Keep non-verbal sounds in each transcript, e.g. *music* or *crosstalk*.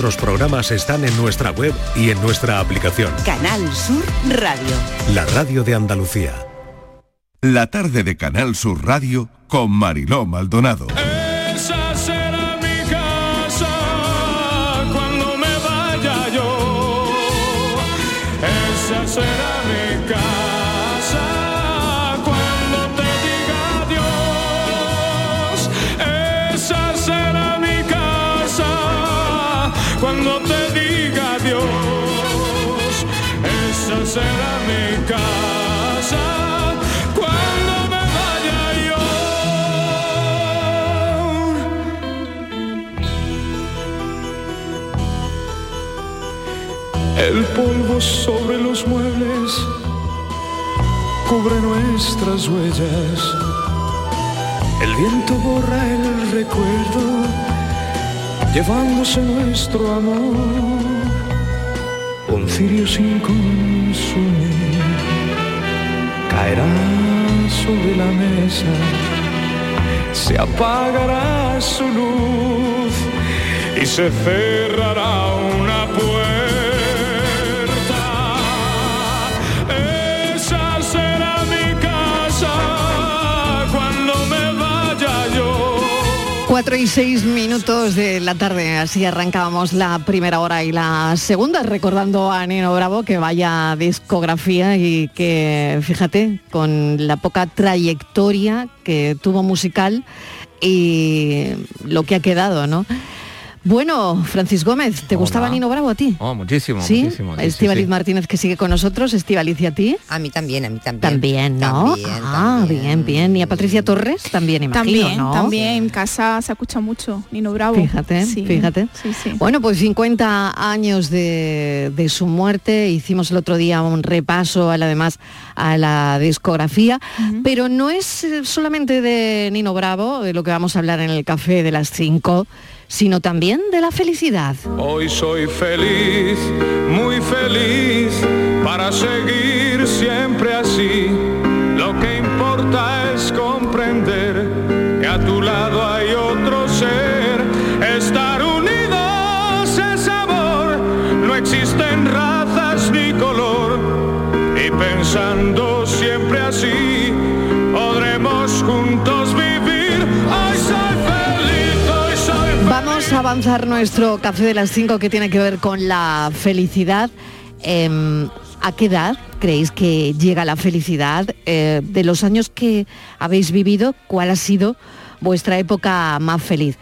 nuestros programas están en nuestra web y en nuestra aplicación. Canal Sur Radio. La radio de Andalucía. La tarde de Canal Sur Radio con Mariló Maldonado. Será mi casa cuando me vaya yo. El polvo sobre los muebles cubre nuestras huellas. El viento borra el recuerdo, llevándose nuestro amor. Un cirio sin caerá sobre la mesa, se apagará su luz y se cerrará una 4 y 6 minutos de la tarde, así arrancábamos la primera hora y la segunda, recordando a Nino Bravo que vaya discografía y que, fíjate, con la poca trayectoria que tuvo musical y lo que ha quedado, ¿no? Bueno, Francis Gómez, ¿te Hola. gustaba Nino Bravo a ti? Oh, muchísimo, ¿Sí? muchísimo. sí, sí. Martínez que sigue con nosotros, Estíbaliz y a ti. A mí también, a mí también. También, ¿no? También, ah, bien, bien. ¿Y a Patricia Torres? También, imagino, También, ¿no? también, en casa se escucha mucho, Nino Bravo. Fíjate, Sí, fíjate. Sí, sí. Bueno, pues 50 años de, de su muerte. Hicimos el otro día un repaso, a la- además, a la discografía. Pero no es eh, solamente de Nino Bravo, de lo que vamos a hablar en el café de las 5, sino también de la felicidad. Hoy soy feliz, muy feliz, para seguir siempre así. Lo que importa es comprender que a tu lado hay otro ser. Estar unidos es amor, no existen razas ni color. Y pensando avanzar nuestro café de las 5 que tiene que ver con la felicidad. Em, ¿A qué edad creéis que llega la felicidad? Eh, de los años que habéis vivido, ¿cuál ha sido vuestra época más feliz?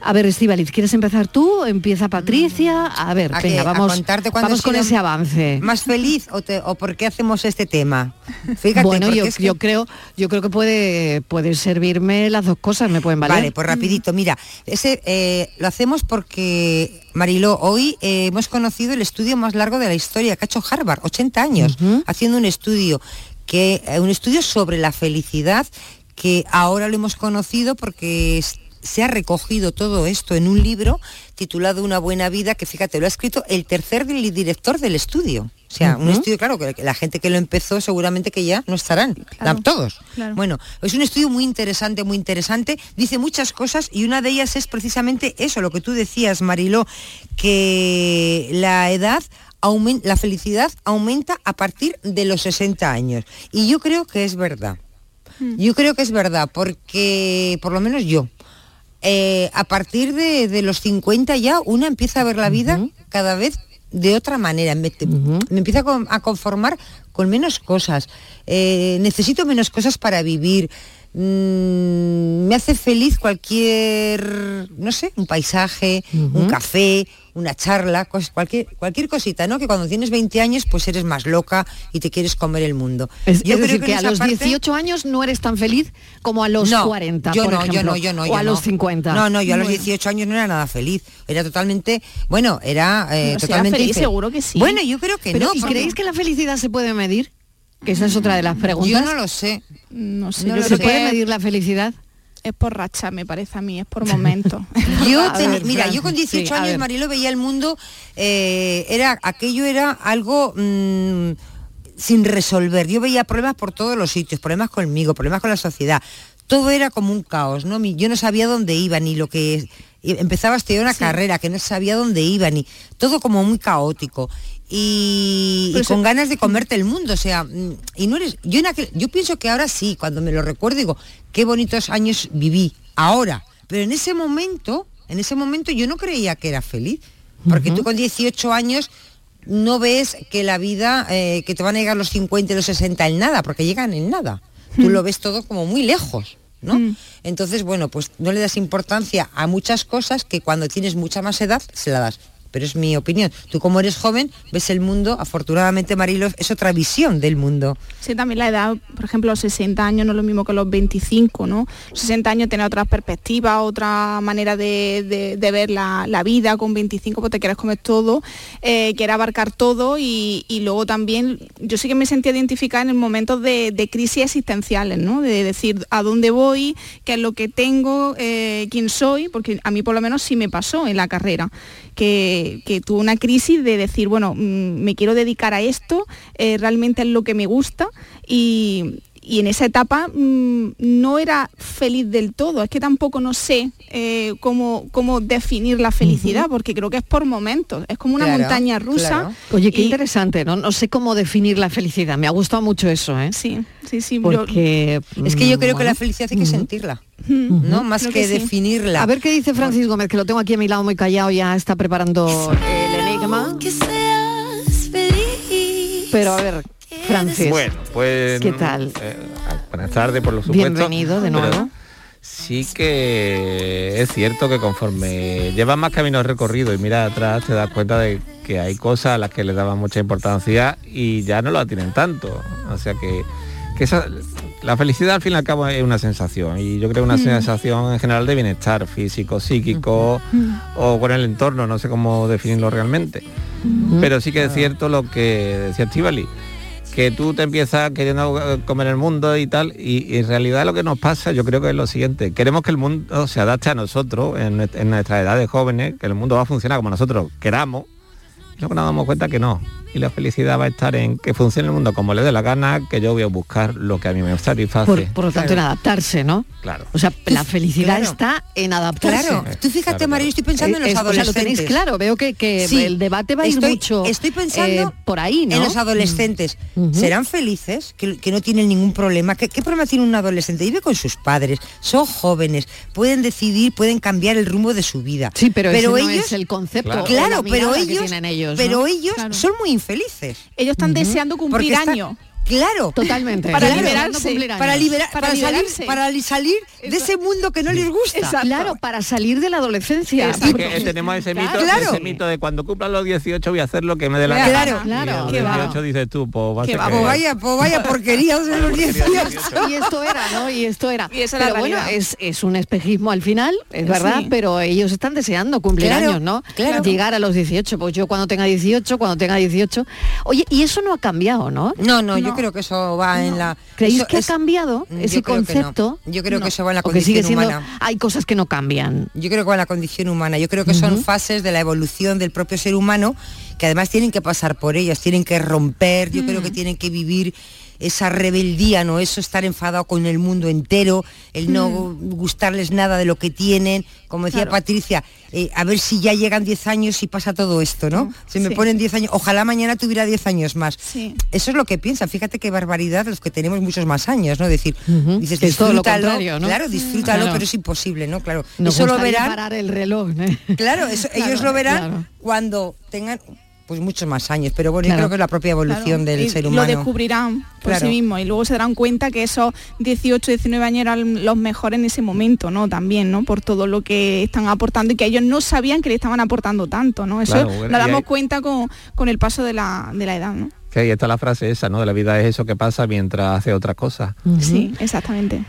A ver, Estivaliz, ¿quieres empezar tú? Empieza Patricia. A ver, ¿A venga, qué? ¿A vamos, vamos con ese avance. ¿Más feliz o, te- o por qué hacemos este tema? Fíjate, bueno, yo, es que- yo creo, yo creo que puede, puede servirme las dos cosas, me pueden valer. Vale, pues rapidito, mira, ese eh, lo hacemos porque, Mariló, hoy eh, hemos conocido el estudio más largo de la historia, que ha hecho Harvard, 80 años, haciendo un estudio, que, eh, un estudio sobre la felicidad, que ahora lo hemos conocido porque es- se ha recogido todo esto en un libro titulado Una buena vida, que fíjate, lo ha escrito el tercer director del estudio. O sea, un estudio, claro, que la gente que lo empezó seguramente que ya no estarán, Claro, todos. claro. Bueno, es un estudio muy interesante, muy interesante. Dice muchas cosas y una de ellas es precisamente eso, lo que tú decías, Mariló, que la edad la felicidad aumenta a partir de los 60 años. Y yo creo que es verdad. Yo creo que es verdad, porque por lo menos yo, eh, a partir de, de los 50 ya una empieza a ver la vida cada vez de otra manera, me, te- me empieza a conformar con menos cosas, Eh, necesito menos cosas para vivir, Mm, me hace feliz cualquier, no sé, un paisaje, un café, una charla, cualquier, cualquier cosita, ¿no? Que cuando tienes 20 años pues eres más loca y te quieres comer el mundo. Es, Yo es creo decir, que, a los parte- 18 años no eres tan feliz como a los no, 40, yo por no, yo no, yo no, o yo a no. los 50. No, no, yo a los Bueno. 18 años no era nada feliz. Era totalmente, bueno, era eh, era totalmente feliz, seguro que sí. Bueno, yo creo que Pero, no. ¿Y porque- creéis que la felicidad se puede medir? Que esa es otra de las preguntas. Yo no lo sé. No sé, No yo lo ¿Se puede medir la felicidad? Es por racha, me parece a mí, es por momento. *laughs* *laughs* Yo mira, yo con 18 sí, a años. Marilo, veía el mundo, eh, era, aquello era algo mm, sin resolver. Yo veía problemas por todos los sitios, problemas conmigo, problemas con la sociedad. Todo era como un caos, ¿no? Yo no sabía dónde iba, ni lo que empezaba a estudiar una carrera que no sabía dónde iba ni todo como muy caótico y, y Pero con se- ganas de comerte el mundo, o sea, mm, y no eres, yo en aquel- yo pienso que ahora sí, cuando me lo recuerdo digo, qué bonitos años viví, ahora, pero en ese momento, en ese momento yo no creía que era feliz, porque tú con 18 años no ves que la vida, eh, que te van a llegar los 50 y los 60 en nada, porque llegan en nada. Tú lo ves todo como muy lejos, ¿no? Entonces, bueno, pues no le das importancia a muchas cosas que cuando tienes mucha más edad se la das. Pero es mi opinión. Tú como eres joven, ves el mundo, afortunadamente Marilo, es otra visión del mundo. Sí, también la edad, por ejemplo, los 60 años no es lo mismo que los 25, ¿no? Los 60 años tiene otras perspectivas, otra manera de, ver la, vida, con 25 pues te quieres comer todo, eh, quieres abarcar todo y, luego también yo sí que me sentía identificada en el momento de, de crisis existenciales, ¿no? De decir a dónde voy, qué es lo que tengo, eh, quién soy, porque a mí por lo menos sí me pasó en la carrera, que, que tuve una crisis de decir, bueno, mm, me quiero dedicar a esto, eh, realmente es lo que me gusta y, y en esa etapa mm, no era feliz del todo. Es que tampoco no sé eh, cómo, cómo definir la felicidad, porque creo que es por momentos. Es como una Claro, montaña rusa. claro. Oye, qué y- interesante, ¿no? No sé cómo definir la felicidad. Me ha gustado mucho eso, ¿eh? Sí, sí, sí. yo- Porque Es que yo mm, creo que la felicidad hay que sentirla. ¿No? Más Creo que, que sí. definirla. A ver qué dice Francis Gómez, que lo tengo aquí a mi lado muy callado, ya está preparando el enigma. Pero a ver, Francis, Bueno, pues... ¿Qué tal? eh, buenas tardes, por lo supuesto. bienvenido de Pero nuevo. Sí que es cierto que conforme llevas más caminos recorridos y miras atrás te das cuenta de que hay cosas a las que le daban mucha importancia y ya no la tienen tanto. O sea que, que esa, la felicidad al fin y al cabo es una sensación y yo creo una sensación en general de bienestar físico, psíquico o con el entorno, no sé cómo definirlo realmente. Pero sí que es cierto lo que decía Estivali, que tú te empiezas queriendo eh, comer el mundo y tal, y, y en realidad lo que nos pasa yo creo que es lo siguiente, queremos que el mundo se adapte a nosotros en, nuestra- en nuestras edades jóvenes, que el mundo va a funcionar como nosotros queramos, y luego nos damos cuenta que no. Y la felicidad va a estar en que funcione el mundo como le dé la gana, que yo voy a buscar lo que a mí me satisface. Por, por lo tanto, en adaptarse, ¿no? Claro. O sea, la felicidad claro. está en adaptarse. Claro, tú fíjate, Claro, María, yo estoy pensando en Eh, los es- o sea, adolescentes. lo tenéis claro, veo que, que Sí, el debate va a ir estoy, mucho Estoy pensando eh, por ahí, ¿no? en los adolescentes. ¿Serán felices? Que, que no tienen ningún problema. ¿Qué, qué problema tiene un adolescente? Vive con sus padres, son jóvenes, pueden decidir, pueden cambiar el rumbo de su vida. Sí, pero, ese no ellos, es el concepto. Claro. pero ellos, ellos, ¿no? pero ellos Claro. son muy infelices. Ellos están deseando cumplir están- años. Claro. Totalmente. Para Claro. liberarse, Cumplir años. Para, liberar, Para para, salir, para li- salir de ese mundo que no les gusta. Exacto. Claro, para salir de la adolescencia. Que tenemos ese mito, Claro. ese mito de cuando cumplan los 18 voy a hacer lo que me dé la Claro, gana. claro. Y a los Qué va. 18 dices tú, pues Pues vaya, pues vaya porquería de los 18. Y esto era, ¿no? Y esto era. Y esa era pero la bueno, es, es un espejismo al final, es verdad, pero ellos están deseando cumplir Claro, años, ¿no? claro. Llegar a los 18. Pues yo cuando tenga 18, cuando tenga 18. Oye, y eso no ha cambiado, ¿no? No, no, yo No. Creo que eso va en la... ¿Creéis que es- ha cambiado Yo ese creo que no. concepto? Yo creo No. que eso va en la sigue condición siendo, humana. hay cosas que no cambian. Yo creo que va en la condición humana. Yo creo que son fases de la evolución del propio ser humano que además tienen que pasar por ellas, tienen que romper, yo Mm. creo que tienen que vivir esa rebeldía, ¿no? Eso estar enfadado con el mundo entero, el no gustarles nada de lo que tienen. Como decía Mm. Claro. Patricia, eh, a ver si ya llegan 10 años y pasa todo esto, ¿no? Se me Sí. ponen 10 años, ojalá mañana tuviera 10 años más. Sí. Eso es lo que piensan. Fíjate qué barbaridad los que tenemos muchos más años, ¿no? Decir, dices, Que es todo lo disfrútalo, contrario, ¿no? Claro, disfrútalo, Claro. pero es imposible, ¿no? Claro. Nos eso lo verán. parar el reloj, ¿eh? Claro, eso- *laughs* ellos lo verán claro. cuando tengan pues muchos más años, pero bueno, Claro. yo creo que es la propia evolución Claro, del y ser Lo humano. descubrirán por Claro. sí mismos y luego se darán cuenta que esos 18, 19 años eran los mejores en ese momento, ¿no? También, ¿no? Por todo lo que están aportando y que ellos no sabían que le estaban aportando tanto, ¿no? Eso Claro, bueno, nos y damos hay- cuenta con, con el paso de la, de la edad, ¿no? Que ahí está la frase esa, ¿no? De la vida es eso que pasa mientras hace otras cosas. Sí, exactamente.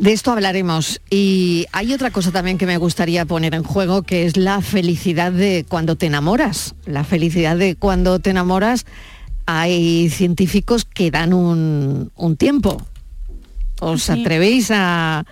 De esto hablaremos. Y hay otra cosa también que me gustaría poner en juego, que es la felicidad de cuando te enamoras. La felicidad de cuando te enamoras, hay científicos que dan un, un tiempo. ¿Os Sí. atrevéis a,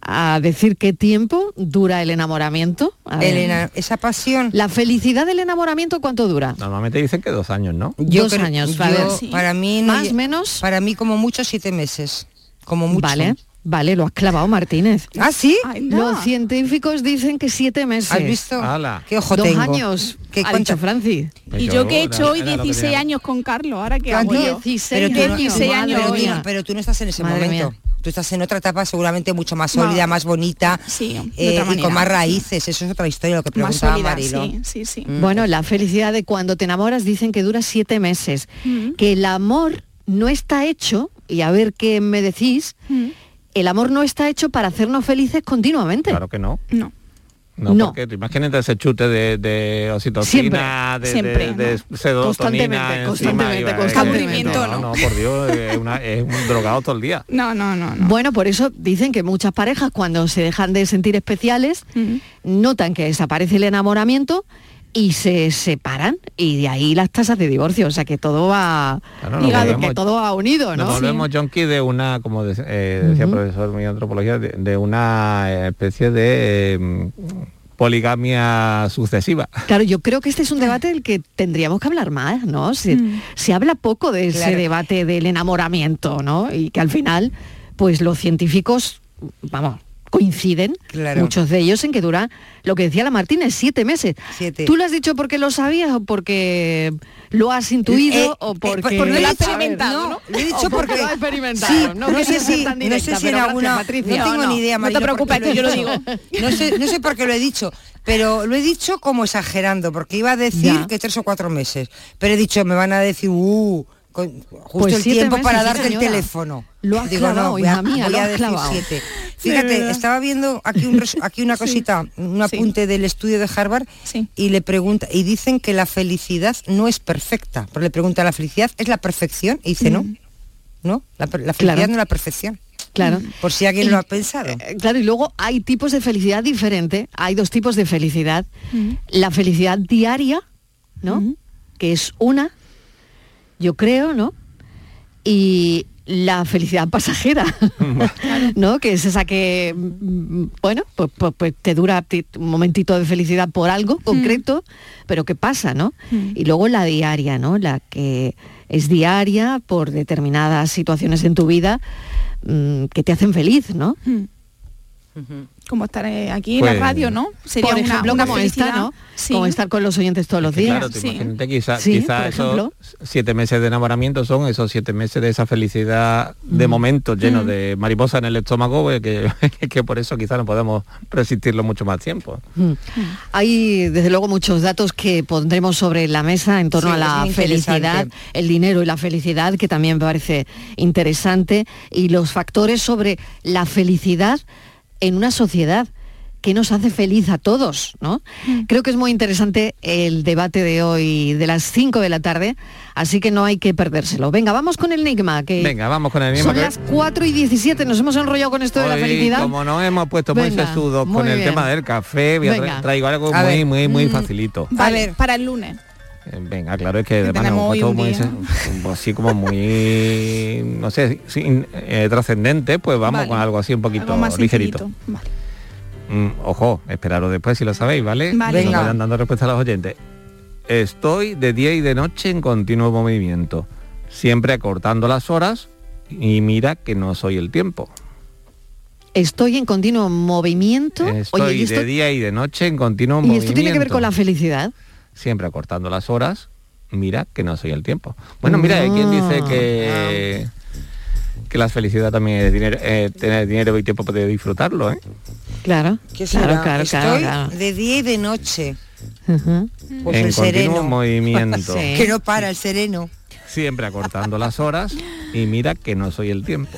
a decir qué tiempo dura el enamoramiento? Elena, esa pasión. La felicidad del enamoramiento, ¿cuánto dura? Normalmente dicen que dos años, ¿no? Dos años, yo- a ver. Sí. para mí no ¿Más, menos? Para mí como mucho siete meses, como mucho. Vale. Vale, lo has clavado, Martínez. ¿Ah, sí? Los científicos dicen que siete meses. ¿Has visto? Ala. ¿Qué ojo Dos tengo? años, ¿Qué ha dicho Francis. Y yo que he hecho hoy 16 años con Carlos, ahora que hago yo. 16 Pero tú, no, 16 madre años pero tú no estás en ese Madre momento. mía. Tú estás en otra etapa seguramente mucho más sólida, No. más bonita Sí, eh, y con más raíces. Eso es otra historia, lo que Más preguntaba sólida, Marilo. sí, sí, sí. Mm. Bueno, la felicidad de cuando te enamoras dicen que dura siete meses. Que el amor no está hecho, y a ver qué me decís, Mm. El amor no está hecho para hacernos felices continuamente. Claro que no. No. No, No. porque tú imagínate ese chute de, de oxitocina, de, Siempre, de, de no. serotonina Constantemente, encima, constantemente, va- constantemente. Aburrimiento, no, ¿no? no, por Dios, es, una- es un drogado todo el día. No, no, no, no. Bueno, por eso dicen que muchas parejas cuando se dejan de sentir especiales notan que desaparece el enamoramiento y se separan y de ahí las tasas de divorcio, o sea que todo va Claro, nos ligado, volvemos- que todo va unido, Nos ¿no? volvemos junkie de una, como de- eh, decía el profesor mío de antropología, de, de una eh, especie de eh, poligamia sucesiva. Claro, yo creo que este es un debate del que tendríamos que hablar más, ¿no? Se, Mm. se habla poco de ese Claro. debate del enamoramiento, ¿no? Y que al final, pues los científicos, vamos, coinciden, Claro. muchos de ellos, en que dura, lo que decía la Martínez, siete meses. Siete. ¿Tú lo has dicho porque lo sabías o porque lo has intuido Eh, o eh, porque... por- porque lo dicho- experimentado, ¿no? Lo he dicho porque porque lo has experimentado. Sí, No no, sé si, tan no directa, sé si en alguna, no tengo ni idea, no te preocupes, que yo lo digo. No sé, no sé por qué lo he dicho, pero lo he dicho como exagerando, porque iba a decir Ya. que tres o cuatro meses, pero he dicho, me van a decir, uh, con- justo Pues el tiempo meses, para darte el teléfono. Lo has Digo, clavado, no, hija voy a- mía, lo has decir clavado. siete. Fíjate, estaba viendo aquí un, aquí una *laughs* cosita, un Sí. apunte del estudio de Harvard Sí. y le pregunta y dicen que la felicidad no es perfecta. Pero le pregunta, ¿la felicidad es la perfección? Y dice, no, no, la, felicidad Claro. no es la perfección. Claro. Por si alguien Y- lo ha pensado. Eh, Claro, y luego hay tipos de felicidad diferente. Hay dos tipos de felicidad. Mm. La felicidad diaria, ¿no? Mm. Que es una, yo creo, ¿no? Y la felicidad pasajera, *laughs* ¿no? Que es esa que, mm, bueno, pues, pues- pues te dura un momentito de felicidad por algo concreto, pero que pasa, ¿no? Mm. Y luego la diaria, ¿no? La que es diaria por determinadas situaciones en tu vida mm, que te hacen feliz, ¿no? Mm. Como estar eh, aquí en Pues, la radio, ¿no? Sería por una- ejemplo, una como esta, ¿no? Sí. Como estar con los oyentes todos los Que días. Claro, tú Sí. imagínate, quizá, Sí, quizá por esos ejemplo. siete meses de enamoramiento son esos siete meses de esa felicidad de momento llenos de mariposa en el estómago, eh, *laughs* que, que por eso quizá no podemos resistirlo mucho más tiempo. Mm. Hay desde luego muchos datos que pondremos sobre la mesa en torno Sí, a la felicidad, el dinero y la felicidad, que también me parece interesante, y los factores sobre la felicidad en una sociedad que nos hace feliz a todos, ¿no? Creo que es muy interesante el debate de hoy de las 5 de la tarde, así que no hay que perdérselo. Venga, vamos con el enigma, que Venga, vamos con el enigma. son que- las 4 y 17, nos hemos enrollado con esto de la felicidad. Como nos hemos puesto muy sesudos muy con el bien. tema del café, voy a tra- Venga. traigo algo A muy, ver. muy, muy Mm. facilito. Vale, A ver. para el lunes. Eh, Venga, claro, es que además nos puesto muy, así como muy, no sé, sin- eh, trascendente, pues vamos Vale. con algo así un poquito Algo más ligerito. Vale. Mm, ojo, esperaros después si lo sabéis, ¿vale? Vale. Venga. vayan dando respuesta a los oyentes. Estoy de día y de noche en continuo movimiento, siempre acortando las horas y mira que no soy el tiempo. Estoy en continuo movimiento. Estoy Oye, ¿y esto, de día y de noche en continuo y movimiento. esto tiene que ver con la felicidad? Siempre acortando las horas, mira que no soy el tiempo. Bueno, mira, hay quien dice que que la felicidad también es dinero, eh, tener dinero y tiempo para disfrutarlo, ¿eh? Claro, ¿Qué claro, será? claro, Estoy claro, claro. de día y de noche. Pues en el sereno. movimiento. *laughs* Sí. Que no para el sereno. Siempre acortando las horas y mira que no soy el tiempo.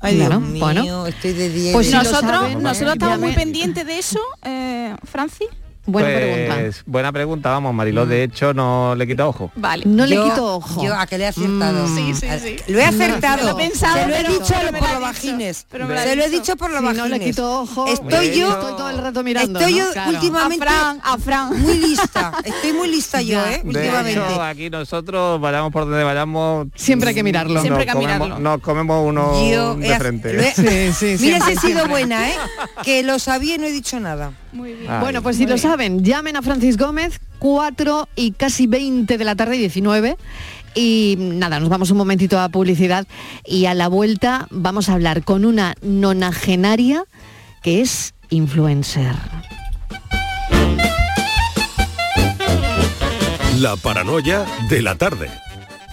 Ay, Dios mío, bueno. estoy de día y Pues de nosotros nosotros estamos muy pendientes de eso, eh, Francis. Buena Pues, pregunta. Buena pregunta, vamos, Mariló. De hecho, no le quita ojo. Vale. No le quito ojo. Yo a que le he acertado. Mm. Sí, sí, sí. Lo he acertado. lo he pensado, Se lo he pero- dicho pero por lo los vagines. pero me Se lo he dicho. por los Si vagines. no le quito ojo, Estoy yo, estoy todo el rato mirando. estoy ¿no? yo Claro. A últimamente Fran, a Fran. muy lista. Estoy muy lista yo. ¿eh? De Últimamente. hecho, aquí nosotros, vayamos por donde vayamos... Siempre hay que mirarlo. Siempre hay nos que comemos- mirarlo. Nos comemos uno Yo de frente. he- Sí, sí, Mira si he sido buena, ¿eh? *laughs* Que lo sabía y no he dicho nada. Bueno, pues si lo saben, llamen a Francis Gómez, 4 y casi 20 de la tarde, 19. Y nada, nos vamos un momentito a publicidad y a la vuelta vamos a hablar con una nonagenaria que es influencer. La paranoia de la tarde.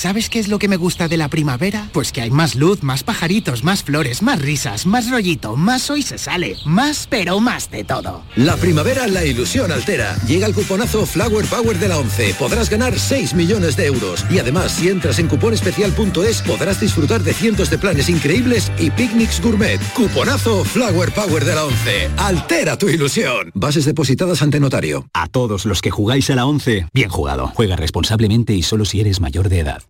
¿Sabes qué es lo que me gusta de la primavera? Pues que hay más luz, más pajaritos, más flores, más risas, más rollito, más hoy se sale, más pero más de todo. La primavera la ilusión altera. Llega el cuponazo Flower Power de la 11. Podrás ganar 6 millones de euros. Y además, si entras en cuponespecial.es, podrás disfrutar de cientos de planes increíbles y picnics gourmet. Cuponazo Flower Power de la 11. Altera tu ilusión. Bases depositadas ante notario. A todos los que jugáis a la 11, bien jugado. Juega responsablemente y solo si eres mayor de edad.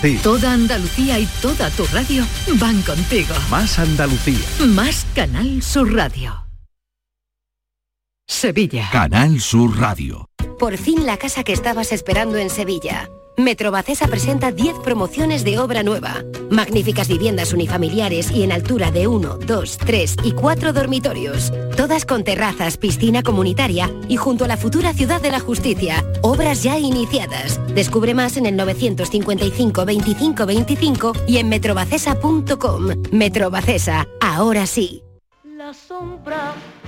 ti. Toda Andalucía y toda tu radio van contigo. Más Andalucía. Más Canal Sur Radio. Sevilla. Canal Sur Radio. Por fin la casa que estabas esperando en Sevilla. Metrobacesa presenta 10 promociones de obra nueva. Magníficas viviendas unifamiliares y en altura de 1, 2, 3 y 4 dormitorios. Todas con terrazas, piscina comunitaria y junto a la futura Ciudad de la Justicia. Obras ya iniciadas. Descubre más en el 955 25 25 y en metrobacesa.com. Metrobacesa, ahora sí. La sombra,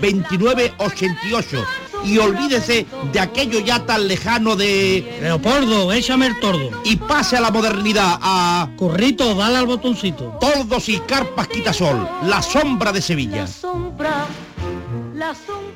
29 88 y olvídese de aquello ya tan lejano de... Leopoldo, échame el tordo. Y pase a la modernidad, a... Corrito, dale al botoncito. Tordos y carpas quitasol, la sombra de Sevilla. La sombra, la sombra.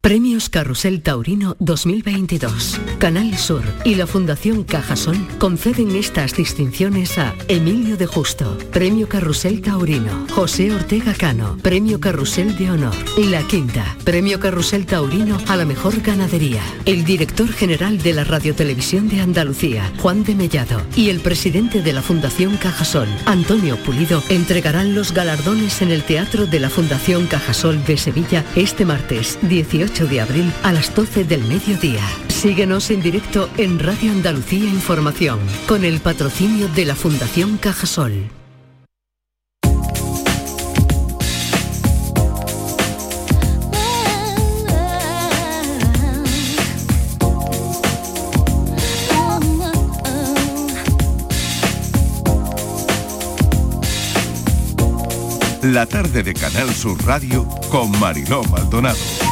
Premios Carrusel Taurino 2022. Canal Sur y la Fundación Cajasol conceden estas distinciones a Emilio de Justo, Premio Carrusel Taurino, José Ortega Cano, Premio Carrusel de Honor, La Quinta, Premio Carrusel Taurino a la mejor ganadería, el director general de la Radiotelevisión de Andalucía, Juan de Mellado, y el presidente de la Fundación Cajasol, Antonio Pulido, entregarán los galardones en el Teatro de la Fundación Cajasol de Sevilla este martes 18 de abril a las 12 del mediodía. Síguenos en directo en Radio Andalucía Información, con el patrocinio de la Fundación Cajasol. La tarde de Canal Sur Radio con Mariló Maldonado.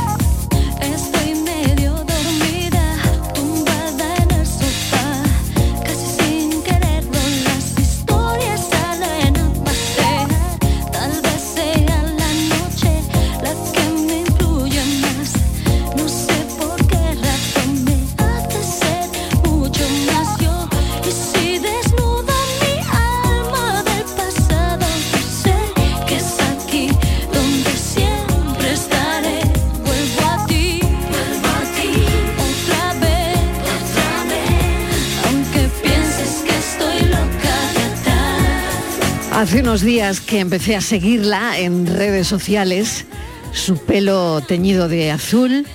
Hace unos días que empecé a seguirla en redes sociales, su pelo teñido de azul,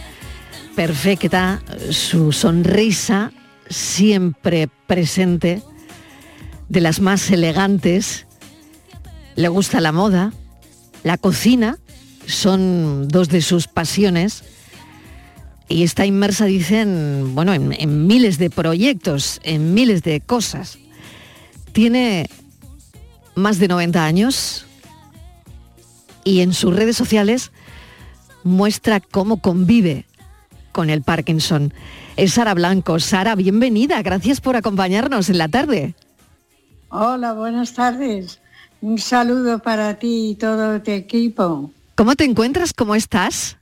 perfecta, su sonrisa siempre presente, de las más elegantes, le gusta la moda, la cocina, son dos de sus pasiones y está inmersa, dicen, bueno, en, miles de proyectos, en miles de cosas. Tiene más de 90 años y en sus redes sociales muestra cómo convive con el Parkinson. Es Sara Blanco. Sara, bienvenida. Gracias por acompañarnos en la tarde. Hola, buenas tardes. Un saludo para ti y todo tu equipo. ¿Cómo te encuentras? ¿Cómo estás?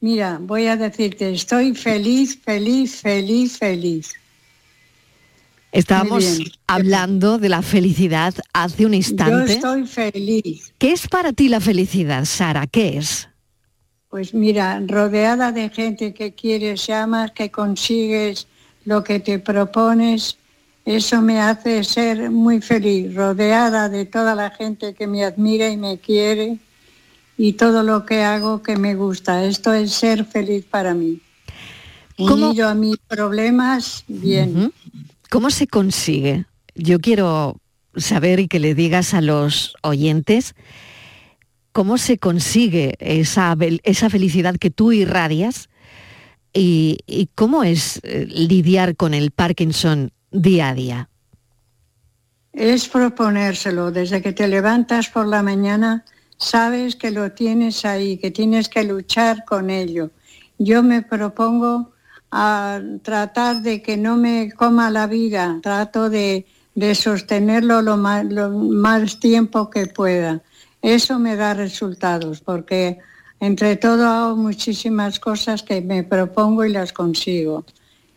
Mira, voy a decirte, estoy feliz, feliz, feliz, feliz. Estábamos hablando de la felicidad hace un Yo instante. estoy feliz. ¿Qué es para ti la felicidad, Sara? ¿Qué es? Pues mira, rodeada de gente que quieres, amas, que consigues lo que te propones, eso me hace ser muy feliz, rodeada de toda la gente que me admira y me quiere y todo lo que hago que me gusta. Esto es ser feliz para mí. ¿Cómo- Unido a mis problemas, bien. ¿Cómo se consigue? Yo quiero saber y que le digas a los oyentes cómo se consigue esa, esa felicidad que tú irradias y, y cómo es eh, lidiar con el Parkinson día a día. Es proponérselo. Desde que te levantas por la mañana, sabes que lo tienes ahí, que tienes que luchar con ello. Yo me propongo a tratar de que no me coma la vida, trato de, de sostenerlo lo más, lo más tiempo que pueda. Eso me da resultados, porque entre todo hago muchísimas cosas que me propongo y las consigo.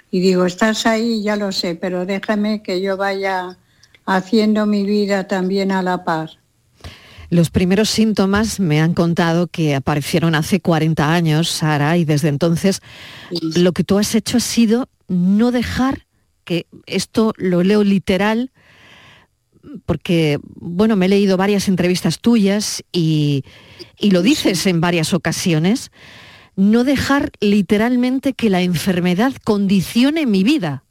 Y digo, estás ahí, ya lo sé, pero déjame que yo vaya haciendo mi vida también a la par. Los primeros síntomas me han contado que aparecieron hace 40 años, Sara, y desde entonces lo que tú has hecho ha sido no dejar que esto lo leo literal, porque, bueno, me he leído varias entrevistas tuyas y, y lo dices en varias ocasiones, no dejar literalmente que la enfermedad condicione mi vida.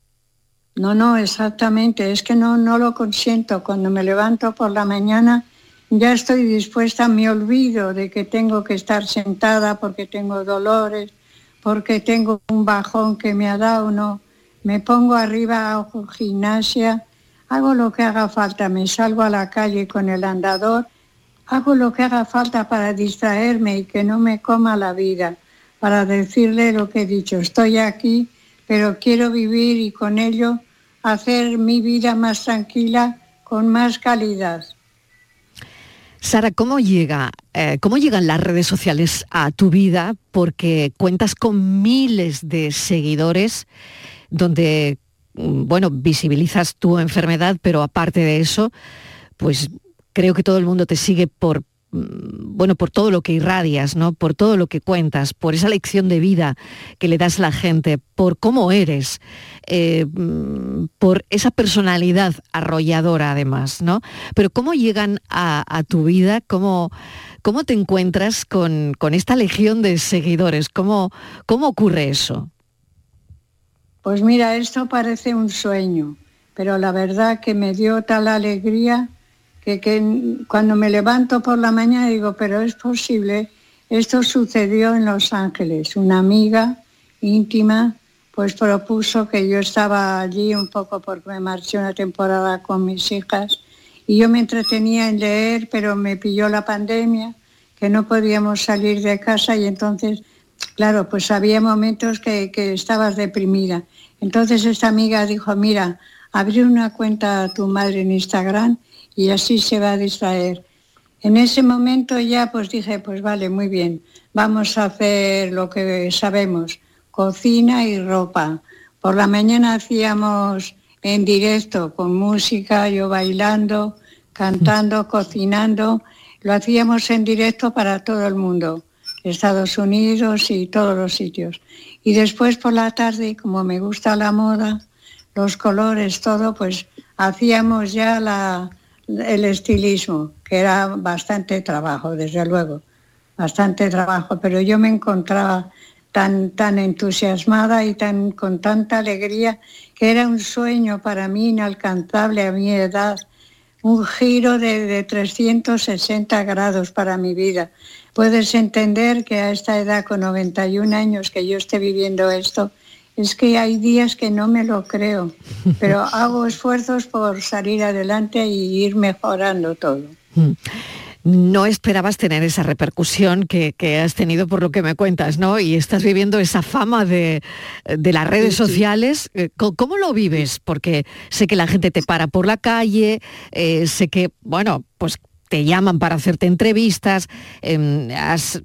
No, no, exactamente, es que no, no lo consiento. Cuando me levanto por la mañana ya estoy dispuesta, me olvido de que tengo que estar sentada porque tengo dolores, porque tengo un bajón que me ha dado, no. Me pongo arriba, hago gimnasia, hago lo que haga falta, me salgo a la calle con el andador, hago lo que haga falta para distraerme y que no me coma la vida, para decirle lo que he dicho, estoy aquí, pero quiero vivir y con ello hacer mi vida más tranquila, con más calidad. Sara, ¿cómo, llega, eh, ¿cómo llegan las redes sociales a tu vida? Porque cuentas con miles de seguidores donde, mm, bueno, visibilizas tu enfermedad, pero aparte de eso, pues creo que todo el mundo te sigue por, bueno, por todo lo que irradias, ¿no? Por todo lo que cuentas, por esa lección de vida que le das a la gente, por cómo eres, eh, mm, por esa personalidad arrolladora además, ¿no? Pero ¿cómo llegan a, a tu vida? ¿Cómo, cómo te encuentras con, con esta legión de seguidores? ¿Cómo, ¿Cómo ocurre eso? Pues mira, esto parece un sueño, pero la verdad que me dio tal alegría que, cuando me levanto por la mañana digo, pero es posible, esto sucedió en Los Ángeles. Una amiga íntima pues propuso que yo estaba allí un poco porque me marché una temporada con mis hijas y yo me entretenía en leer, pero me pilló la pandemia, que no podíamos salir de casa y entonces, claro, pues había momentos que, que estabas deprimida. Entonces esta amiga dijo, mira, abrí una cuenta a tu madre en Instagram y así se va a distraer. En ese momento ya pues dije, pues vale, muy bien, vamos a hacer lo que sabemos, cocina y ropa. Por la mañana hacíamos en directo con música, yo bailando, cantando, cocinando, lo hacíamos en directo para todo el mundo, Estados Unidos y todos los sitios. Y después por la tarde, como me gusta la moda, los colores, todo, pues hacíamos ya la, el estilismo, que era bastante trabajo, desde luego, bastante trabajo, pero yo me encontraba tan, tan entusiasmada y tan, con tanta alegría que era un sueño para mí inalcanzable a mi edad, un giro de, de 360 grados para mi vida. Puedes entender que a esta edad, con 91 años, que yo esté viviendo esto, es que hay días que no me lo creo, pero *laughs* hago esfuerzos por salir adelante y ir mejorando todo. Mm. No esperabas tener esa repercusión que, que has tenido por lo que me cuentas, ¿no? Y estás viviendo esa fama de, de las redes Sí, sí. sociales. Eh, ¿Cómo, cómo lo vives? Porque sé que la gente te para por la calle, eh, sé que, bueno, pues te llaman para hacerte entrevistas, em, has,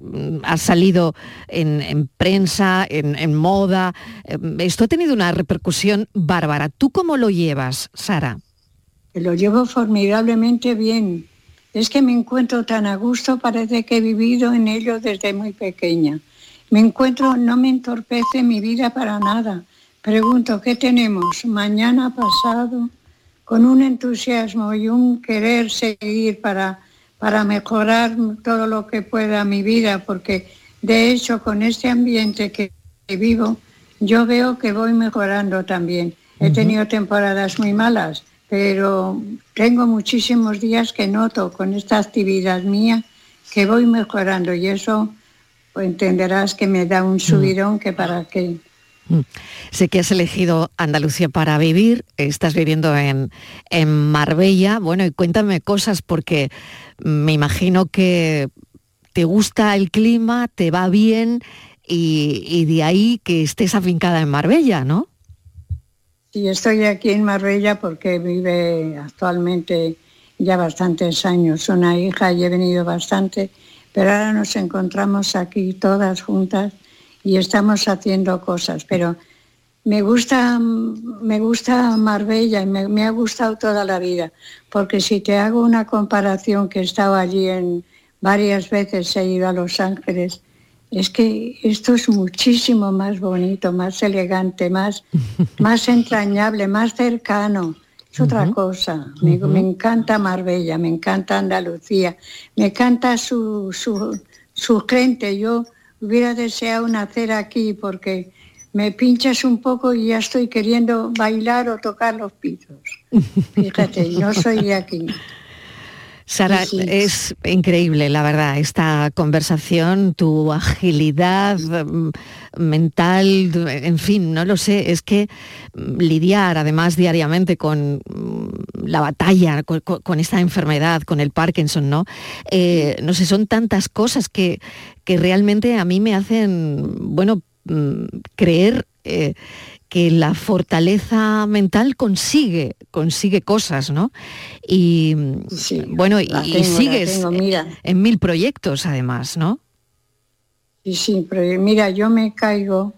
salido en, en prensa, en, en moda. em, esto ha tenido una repercusión bárbara. ¿Tú cómo lo llevas, Sara? Lo llevo formidablemente bien. Es que me encuentro tan a gusto, parece que he vivido en ello desde muy pequeña. Me encuentro, no me entorpece mi vida para nada. Pregunto, ¿qué tenemos? Mañana pasado, con un entusiasmo y un querer seguir para, para mejorar todo lo que pueda mi vida, porque de hecho con este ambiente que, vivo, yo veo que voy mejorando también. He tenido temporadas muy malas, pero tengo muchísimos días que noto con esta actividad mía que voy mejorando y eso pues, entenderás que me da un subidón que para qué. Mm. Sé que has elegido Andalucía para vivir, estás viviendo en, en Marbella. Bueno, y cuéntame cosas porque me imagino que te gusta el clima, te va bien y, y de ahí que estés afincada en Marbella, ¿no? Sí, estoy aquí en Marbella porque vive actualmente ya bastantes años una hija y he venido bastante, pero ahora nos encontramos aquí todas juntas y estamos haciendo cosas, pero me gusta, me gusta Marbella y me, me ha gustado toda la vida, porque si te hago una comparación que he estado allí en varias veces, he ido a Los Ángeles, es que esto es muchísimo más bonito, más elegante, más, *laughs* más entrañable, más cercano. Es otra cosa. Me, me encanta Marbella, me encanta Andalucía, me encanta su, su, su gente. Yo hubiera deseado nacer aquí porque me pinchas un poco y ya estoy queriendo bailar o tocar los pisos. *laughs* Fíjate, no soy de aquí. Sara, Sí, sí. es increíble, la verdad, esta conversación, tu agilidad mm, mental, en fin, no lo sé, es que mm, lidiar además diariamente con mm, la batalla, con esta enfermedad, con el Parkinson, ¿no? Eh, no sé, son tantas cosas que, que realmente a mí me hacen, bueno, mm, creer eh, que la fortaleza mental consigue, consigue cosas, ¿no? Y bueno, y, sigues tengo, mira. en mil proyectos además, ¿no? Sí, sí, pero mira, yo me caigo,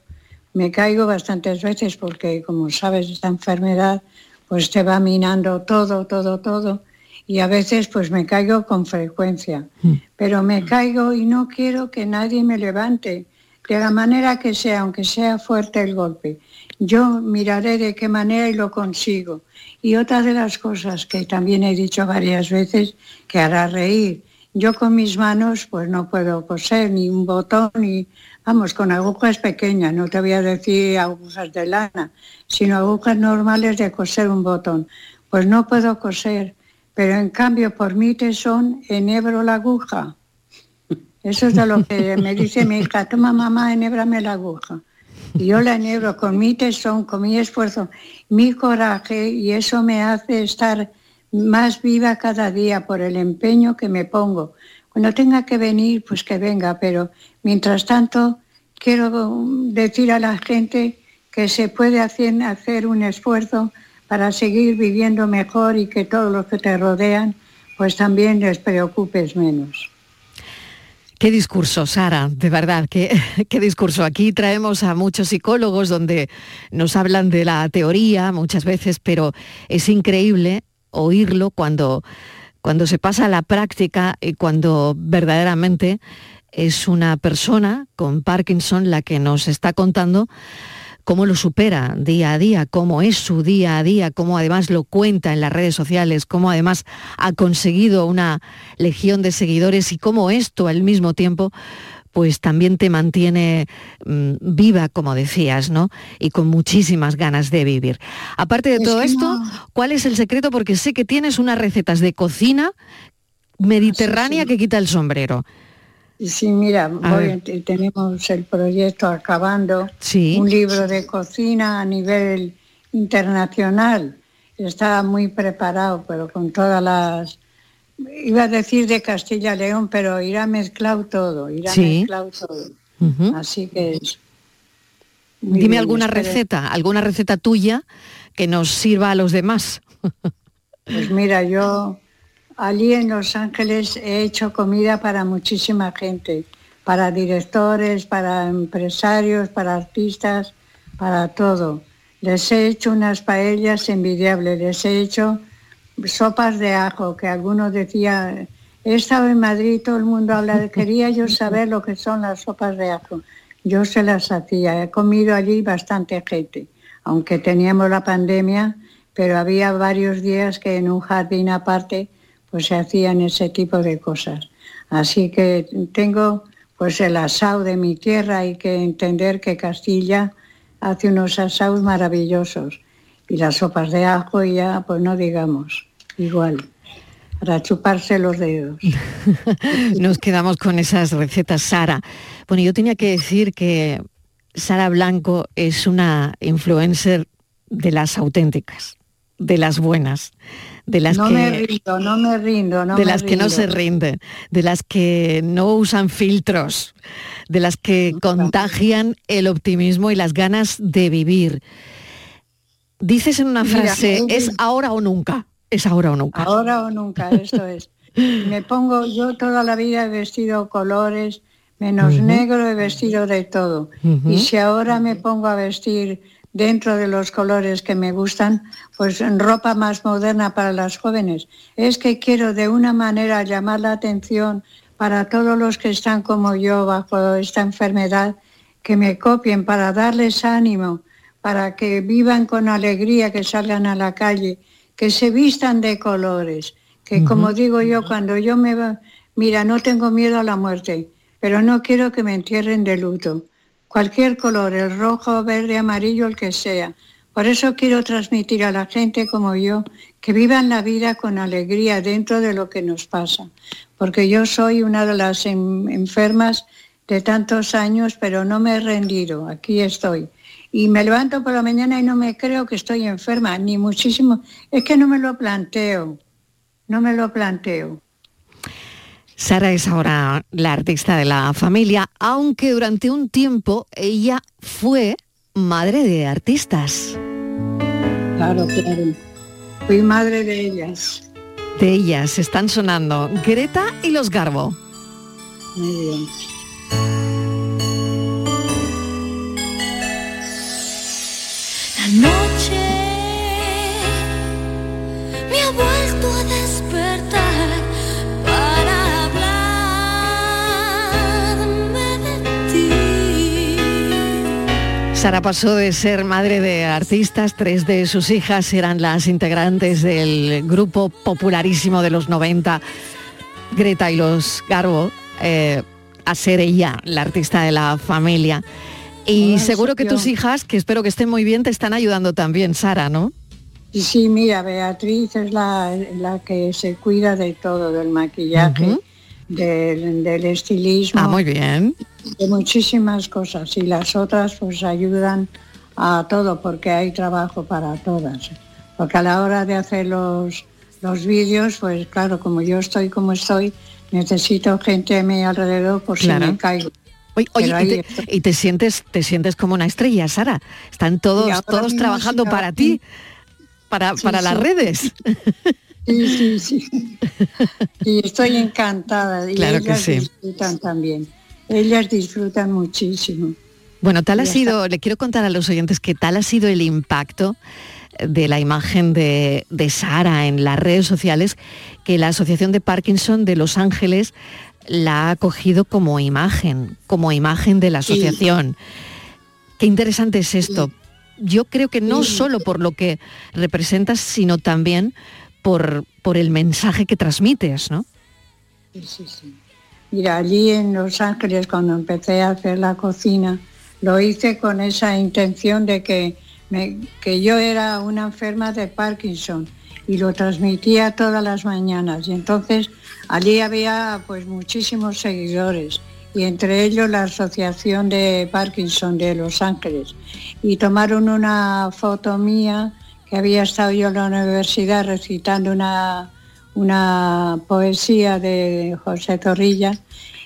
me caigo bastantes veces porque, como sabes, esta enfermedad pues te va minando todo, todo, todo. Y a veces pues me caigo con frecuencia. Pero me caigo y no quiero que nadie me levante, de la manera que sea, aunque sea fuerte el golpe. Yo miraré de qué manera y lo consigo. Y otra de las cosas que también he dicho varias veces, que hará reír, yo con mis manos pues no puedo coser ni un botón ni vamos con agujas pequeñas, no te voy a decir agujas de lana, sino agujas normales de coser un botón. Pues no puedo coser, pero en cambio por mi tesón enhebro la aguja. Eso es de lo que me dice mi hija, toma mamá, enhébrame la aguja. Y yo la enhebro con mi tesón, con mi esfuerzo, mi coraje y eso me hace estar más viva cada día por el empeño que me pongo. Cuando tenga que venir, pues que venga, pero mientras tanto quiero decir a la gente que se puede hacer, hacer un esfuerzo para seguir viviendo mejor y que todos los que te rodean pues también les preocupes menos. Qué discurso, Sara, de verdad, *laughs* qué, discurso. Aquí traemos a muchos psicólogos donde nos hablan de la teoría muchas veces, pero es increíble oírlo cuando, cuando se pasa a la práctica y cuando verdaderamente es una persona con Parkinson la que nos está contando cómo lo supera día a día, cómo es su día a día, cómo además lo cuenta en las redes sociales, cómo además ha conseguido una legión de seguidores y cómo esto al mismo tiempo pues también te mantiene mm, viva, como decías, ¿no? Y con muchísimas ganas de vivir. Aparte de Es todo esto, ¿cuál es el secreto? Porque sé que tienes unas recetas de cocina mediterránea que quita el sombrero. Sí, mira, voy- tenemos el proyecto acabando, Sí. un libro de cocina a nivel internacional. Está muy preparado, pero con todas las... Iba a decir de Castilla y León, pero irá mezclado todo, irá Sí. mezclado todo. Así que es... Dime bien, alguna espero- receta, alguna receta tuya que nos sirva a los demás. Pues mira, yo allí en Los Ángeles he hecho comida para muchísima gente, para directores, para empresarios, para artistas, para todo. Les he hecho unas paellas envidiables, les he hecho sopas de ajo, que algunos decían, he estado en Madrid, todo el mundo habla de, quería yo saber lo que son las sopas de ajo. Yo se las hacía, he comido allí bastante gente, aunque teníamos la pandemia, pero había varios días que en un jardín aparte pues se hacían ese tipo de cosas. Así que tengo pues el asado de mi tierra, hay que entender que Castilla hace unos asados maravillosos y las sopas de ajo y ya pues no digamos, igual, para chuparse los dedos. *laughs* Nos quedamos con esas recetas, Sara. Bueno, yo tenía que decir que Sara Blanco es una influencer de las auténticas, de las buenas, de las no que me rindo, no me rindo, no de me las que no se rinden, de las que no usan filtros, de las que contagian el optimismo y las ganas de vivir. Dices en una frase, eh, es ahora o nunca, es ahora o nunca. Ahora o nunca, esto es. *laughs* Me pongo, yo toda la vida he vestido colores, menos negro he vestido de todo. Y si ahora me pongo a vestir dentro de los colores que me gustan, pues ropa más moderna para las jóvenes, es que quiero de una manera llamar la atención para todos los que están como yo bajo esta enfermedad, que me copien para darles ánimo, para que vivan con alegría, que salgan a la calle, que se vistan de colores, que como digo yo, cuando yo me va, mira, no tengo miedo a la muerte, pero no quiero que me entierren de luto. Cualquier color, el rojo, verde, amarillo, el que sea. Por eso quiero transmitir a la gente como yo que vivan la vida con alegría dentro de lo que nos pasa. Porque yo soy una de las en- enfermas de tantos años, pero no me he rendido, aquí estoy. Y me levanto por la mañana y no me creo que estoy enferma, ni muchísimo. Es que no me lo planteo, no me lo planteo. Sara es ahora la artista de la familia, aunque durante un tiempo ella fue madre de artistas. Claro, claro. Fui madre de ellas. De ellas están sonando Greta y los Garbo. Muy bien. Sara pasó de ser madre de artistas, tres de sus hijas eran las integrantes del grupo popularísimo de los 90, Greta y los Garbo, eh, a ser ella la artista de la familia. Y Ay, seguro que tus hijas, que espero que estén muy bien, te están ayudando también, Sara, ¿no? Y sí, mira, Beatriz es la, la que se cuida de todo, del maquillaje, del, del estilismo. Ah, muy bien. De muchísimas cosas. Y las otras pues ayudan a todo porque hay trabajo para todas. Porque a la hora de hacer los, los vídeos, pues claro, como yo estoy como estoy, necesito gente a mi alrededor por Claro. si me caigo. Oye, oye, y, te, estoy. y te sientes, te sientes como una estrella, Sara. Están todos, todos trabajando sí, para ti, para, Sí, para las sí. redes. Sí, sí, sí. *laughs* Y estoy encantada. Y Claro que ellas sí. disfrutan también. Ellas disfrutan muchísimo. Bueno, tal ha sido, le quiero contar a los oyentes que tal ha sido el impacto de la imagen de, de Sara en las redes sociales, que la Asociación de Parkinson de Los Ángeles la ha cogido como imagen, como imagen de la Sí. asociación. Qué interesante es esto. Yo creo que no Sí. solo por lo que representas, sino también por, por el mensaje que transmites, ¿no? Sí, sí, sí. Mira, allí en Los Ángeles, cuando empecé a hacer la cocina, lo hice con esa intención de que, me- que yo era una enferma de Parkinson y lo transmitía todas las mañanas. Y entonces allí había pues muchísimos seguidores y entre ellos la Asociación de Parkinson de Los Ángeles. Y tomaron una foto mía que había estado yo en la universidad recitando una, una poesía de José Zorrilla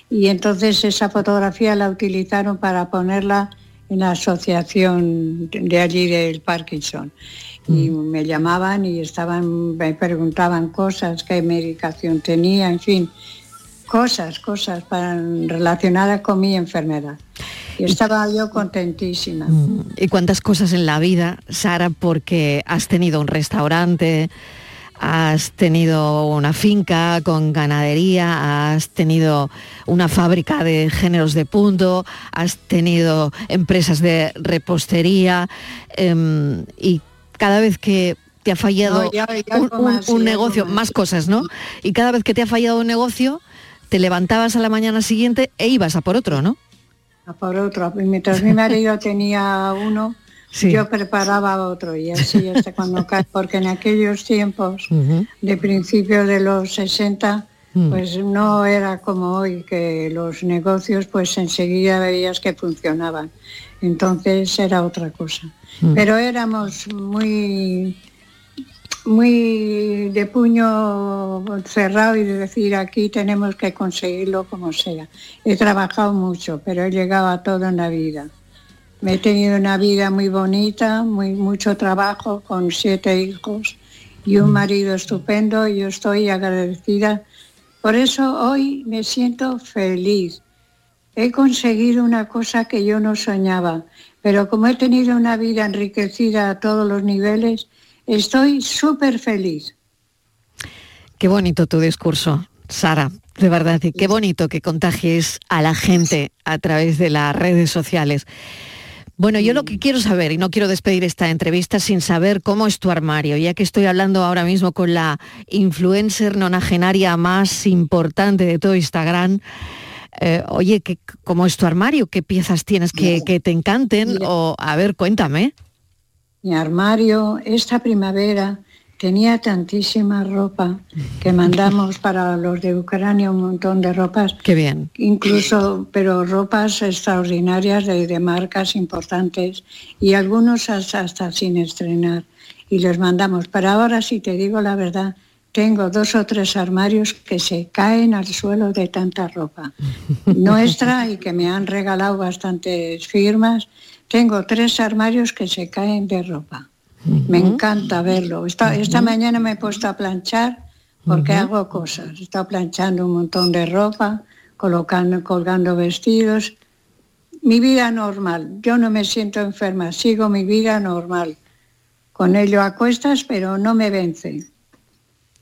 y entonces esa fotografía la utilizaron para ponerla en la asociación de allí del Parkinson. Y me llamaban y estaban, me preguntaban cosas, qué medicación tenía, en fin, cosas, cosas para, relacionadas con mi enfermedad. Y estaba yo contentísima. Y cuántas cosas en la vida, Sara, porque has tenido un restaurante, has tenido una finca con ganadería, has tenido una fábrica de géneros de punto, has tenido empresas de repostería em, y cada vez que te ha fallado No, ya- ya un, más, negocio, más. más cosas, ¿no? Y cada vez que te ha fallado un negocio, te levantabas a la mañana siguiente e ibas a por otro, ¿no? a por otro. Mientras mi marido tenía uno, Sí. yo preparaba otro y así *laughs* hasta cuando cae, porque en aquellos tiempos de principios de los 60, Mm. pues no era como hoy, que los negocios pues enseguida veías que funcionaban. Entonces era otra cosa. Mm. Pero éramos muy muy de puño cerrado y de decir aquí tenemos que conseguirlo como sea. He trabajado mucho, pero he llegado a todo en la vida. Me he tenido una vida muy bonita, muy mucho trabajo con siete hijos y un marido estupendo y yo estoy agradecida. Por eso hoy me siento feliz. He conseguido una cosa que yo no soñaba, pero como he tenido una vida enriquecida a todos los niveles, estoy súper feliz. Qué bonito tu discurso, Sara, de verdad, y qué bonito que contagies a la gente a través de las redes sociales. Bueno, yo lo que quiero saber, y no quiero despedir esta entrevista sin saber cómo es tu armario, ya que estoy hablando ahora mismo con la influencer nonagenaria más importante de todo Instagram. eh, oye, ¿qué- ¿cómo es tu armario? ¿Qué piezas tienes que, que te encanten? O, a ver, cuéntame. Mi armario esta primavera tenía tantísima ropa que mandamos *laughs* para los de Ucrania un montón de ropas. Qué bien. Incluso, pero ropas extraordinarias de, de marcas importantes y algunos hasta, hasta sin estrenar. Y los mandamos. Pero ahora, si te digo la verdad, tengo dos o tres armarios que se caen al suelo de tanta ropa nuestra y que me han regalado bastantes firmas. Tengo tres armarios que se caen de ropa. Me encanta verlo. Esta, esta mañana me he puesto a planchar porque hago cosas. He estado planchando un montón de ropa, colocando, colgando vestidos. Mi vida normal. Yo no me siento enferma, sigo mi vida normal. Con ello a cuestas, pero no me vence.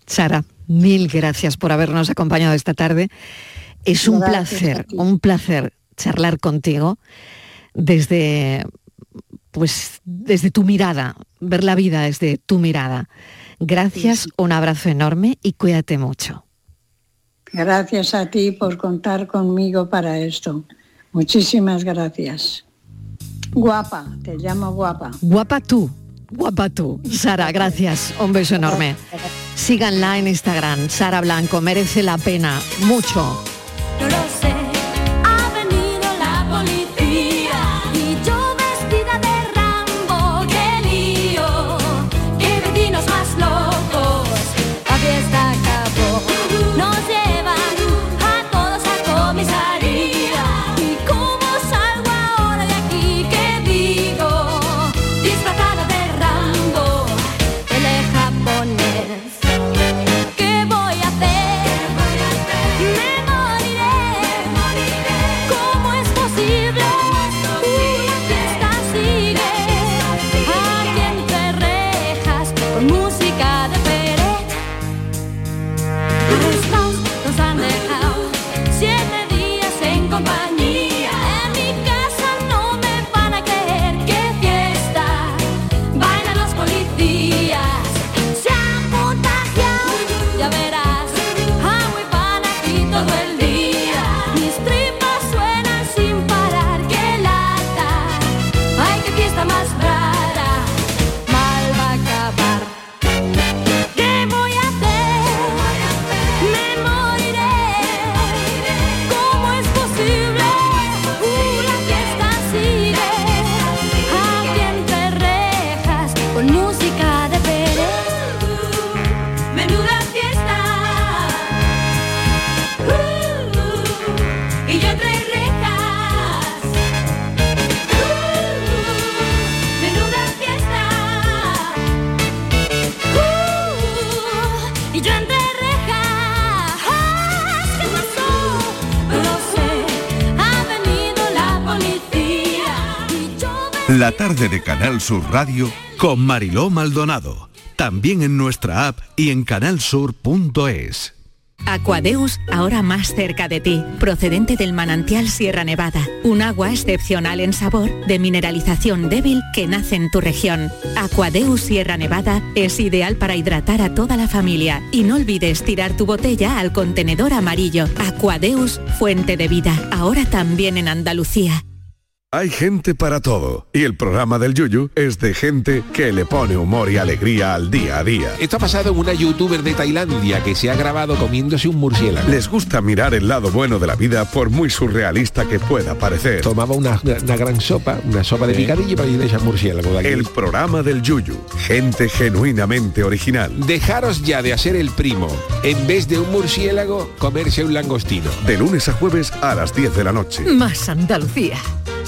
Sara, mil gracias por habernos acompañado esta tarde. Es un Gracias placer, un placer charlar contigo desde pues desde tu mirada, ver la vida desde tu mirada. Gracias, un abrazo enorme y cuídate mucho. Gracias a ti por contar conmigo para esto. Muchísimas gracias. Guapa, te llamo guapa. Guapa tú, guapa tú. Sara, gracias. Un beso enorme. Síganla en Instagram, Sara Blanco, merece la pena, mucho. La tarde de Canal Sur Radio con Mariló Maldonado. También en nuestra app y en canalsur.es. Aquadeus, ahora más cerca de ti, procedente del manantial Sierra Nevada, un agua excepcional en sabor, de mineralización débil que nace en tu región. Aquadeus Sierra Nevada es ideal para hidratar a toda la familia y no olvides tirar tu botella al contenedor amarillo. Aquadeus, fuente de vida, ahora también en Andalucía. Hay gente para todo y el programa del Yuyu es de gente que le pone humor y alegría al día a día. Esto ha pasado en una youtuber de Tailandia que se ha grabado comiéndose un murciélago. Les gusta mirar el lado bueno de la vida por muy surrealista que pueda parecer. Tomaba una, una gran sopa, una sopa de picadillo para ir a murciélago de aquí. El programa del Yuyu, gente genuinamente original. Dejaros ya de hacer el primo. En vez de un murciélago, comerse un langostino. De lunes a jueves a las 10 de la noche. Más Andalucía.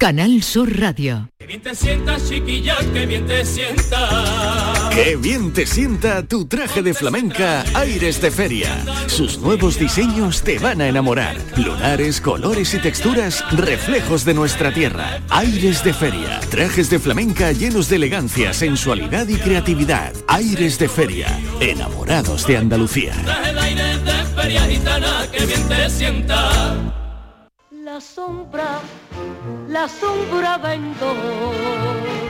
Canal Sur Radio. Que bien te sientas, chiquilla, que bien te sientas. Qué bien te sienta tu traje de flamenca Aires de Feria. Sus nuevos diseños te van a enamorar. Lunares, colores y texturas, reflejos de nuestra tierra. Aires de Feria. Trajes de flamenca llenos de elegancia, sensualidad y creatividad. Aires de Feria. Enamorados de Andalucía. Traje de aire de feria gitana, que bien te sienta. Sombra, la sombra vendo.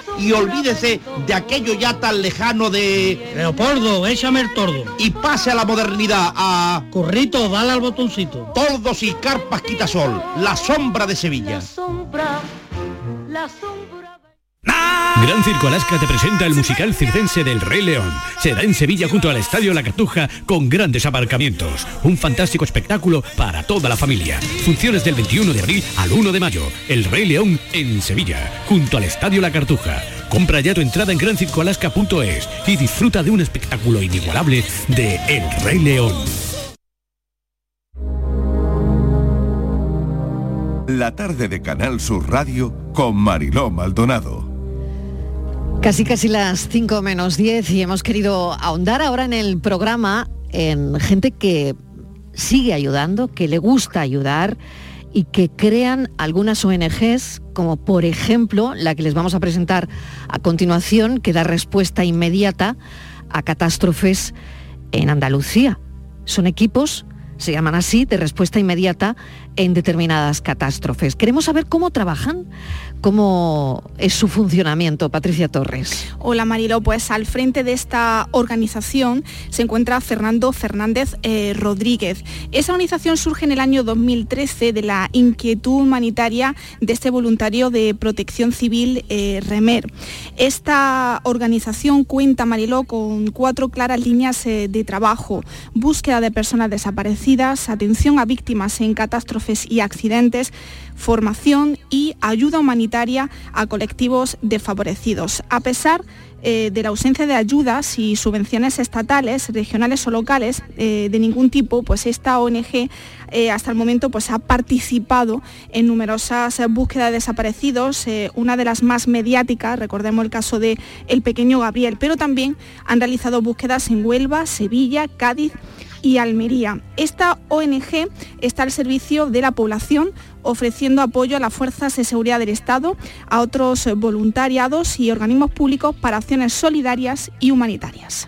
Y olvídese de aquello ya tan lejano de... Leopoldo, échame el tordo. Y pase a la modernidad, a... Corrito, dale al botoncito. Tordos y carpas quitasol, la sombra de Sevilla. Sombra, la sombra. Gran Circo Alaska te presenta el musical circense del Rey León. Será en Sevilla junto al Estadio La Cartuja con grandes aparcamientos. Un fantástico espectáculo para toda la familia. Funciones del 21 de abril al 1 de mayo. El Rey León en Sevilla, junto al Estadio La Cartuja. Compra ya tu entrada en grancircoalaska.es y disfruta de un espectáculo inigualable de El Rey León. La tarde de Canal Sur Radio con Mariló Maldonado. Casi casi las 5 menos 10 y hemos querido ahondar ahora en el programa en gente que sigue ayudando, que le gusta ayudar y que crean algunas ONGs, como por ejemplo la que les vamos a presentar a continuación, que da respuesta inmediata a catástrofes en Andalucía. Son equipos, se llaman así, de respuesta inmediata en determinadas catástrofes. Queremos saber cómo trabajan, cómo es su funcionamiento. Patricia Torres. Hola Marilo, pues al frente de esta organización se encuentra Fernando Fernández eh, Rodríguez. Esa organización surge en el año 2013 de la inquietud humanitaria de este voluntario de protección civil eh, Remer. Esta organización cuenta, Mariló, con cuatro claras líneas eh, de trabajo. Búsqueda de personas desaparecidas, atención a víctimas en catástrofes y accidentes, formación y ayuda humanitaria a colectivos desfavorecidos. A pesar eh, de la ausencia de ayudas y subvenciones estatales, regionales o locales eh, de ningún tipo, pues esta ONG eh, hasta el momento pues, ha participado en numerosas búsquedas de desaparecidos, una de las más mediáticas, recordemos el caso de pequeño Gabriel, pero también han realizado búsquedas en Huelva, Sevilla, Cádiz y Almería. Esta ONG está al servicio de la población ofreciendo apoyo a las fuerzas de seguridad del Estado, a otros voluntariados y organismos públicos para acciones solidarias y humanitarias.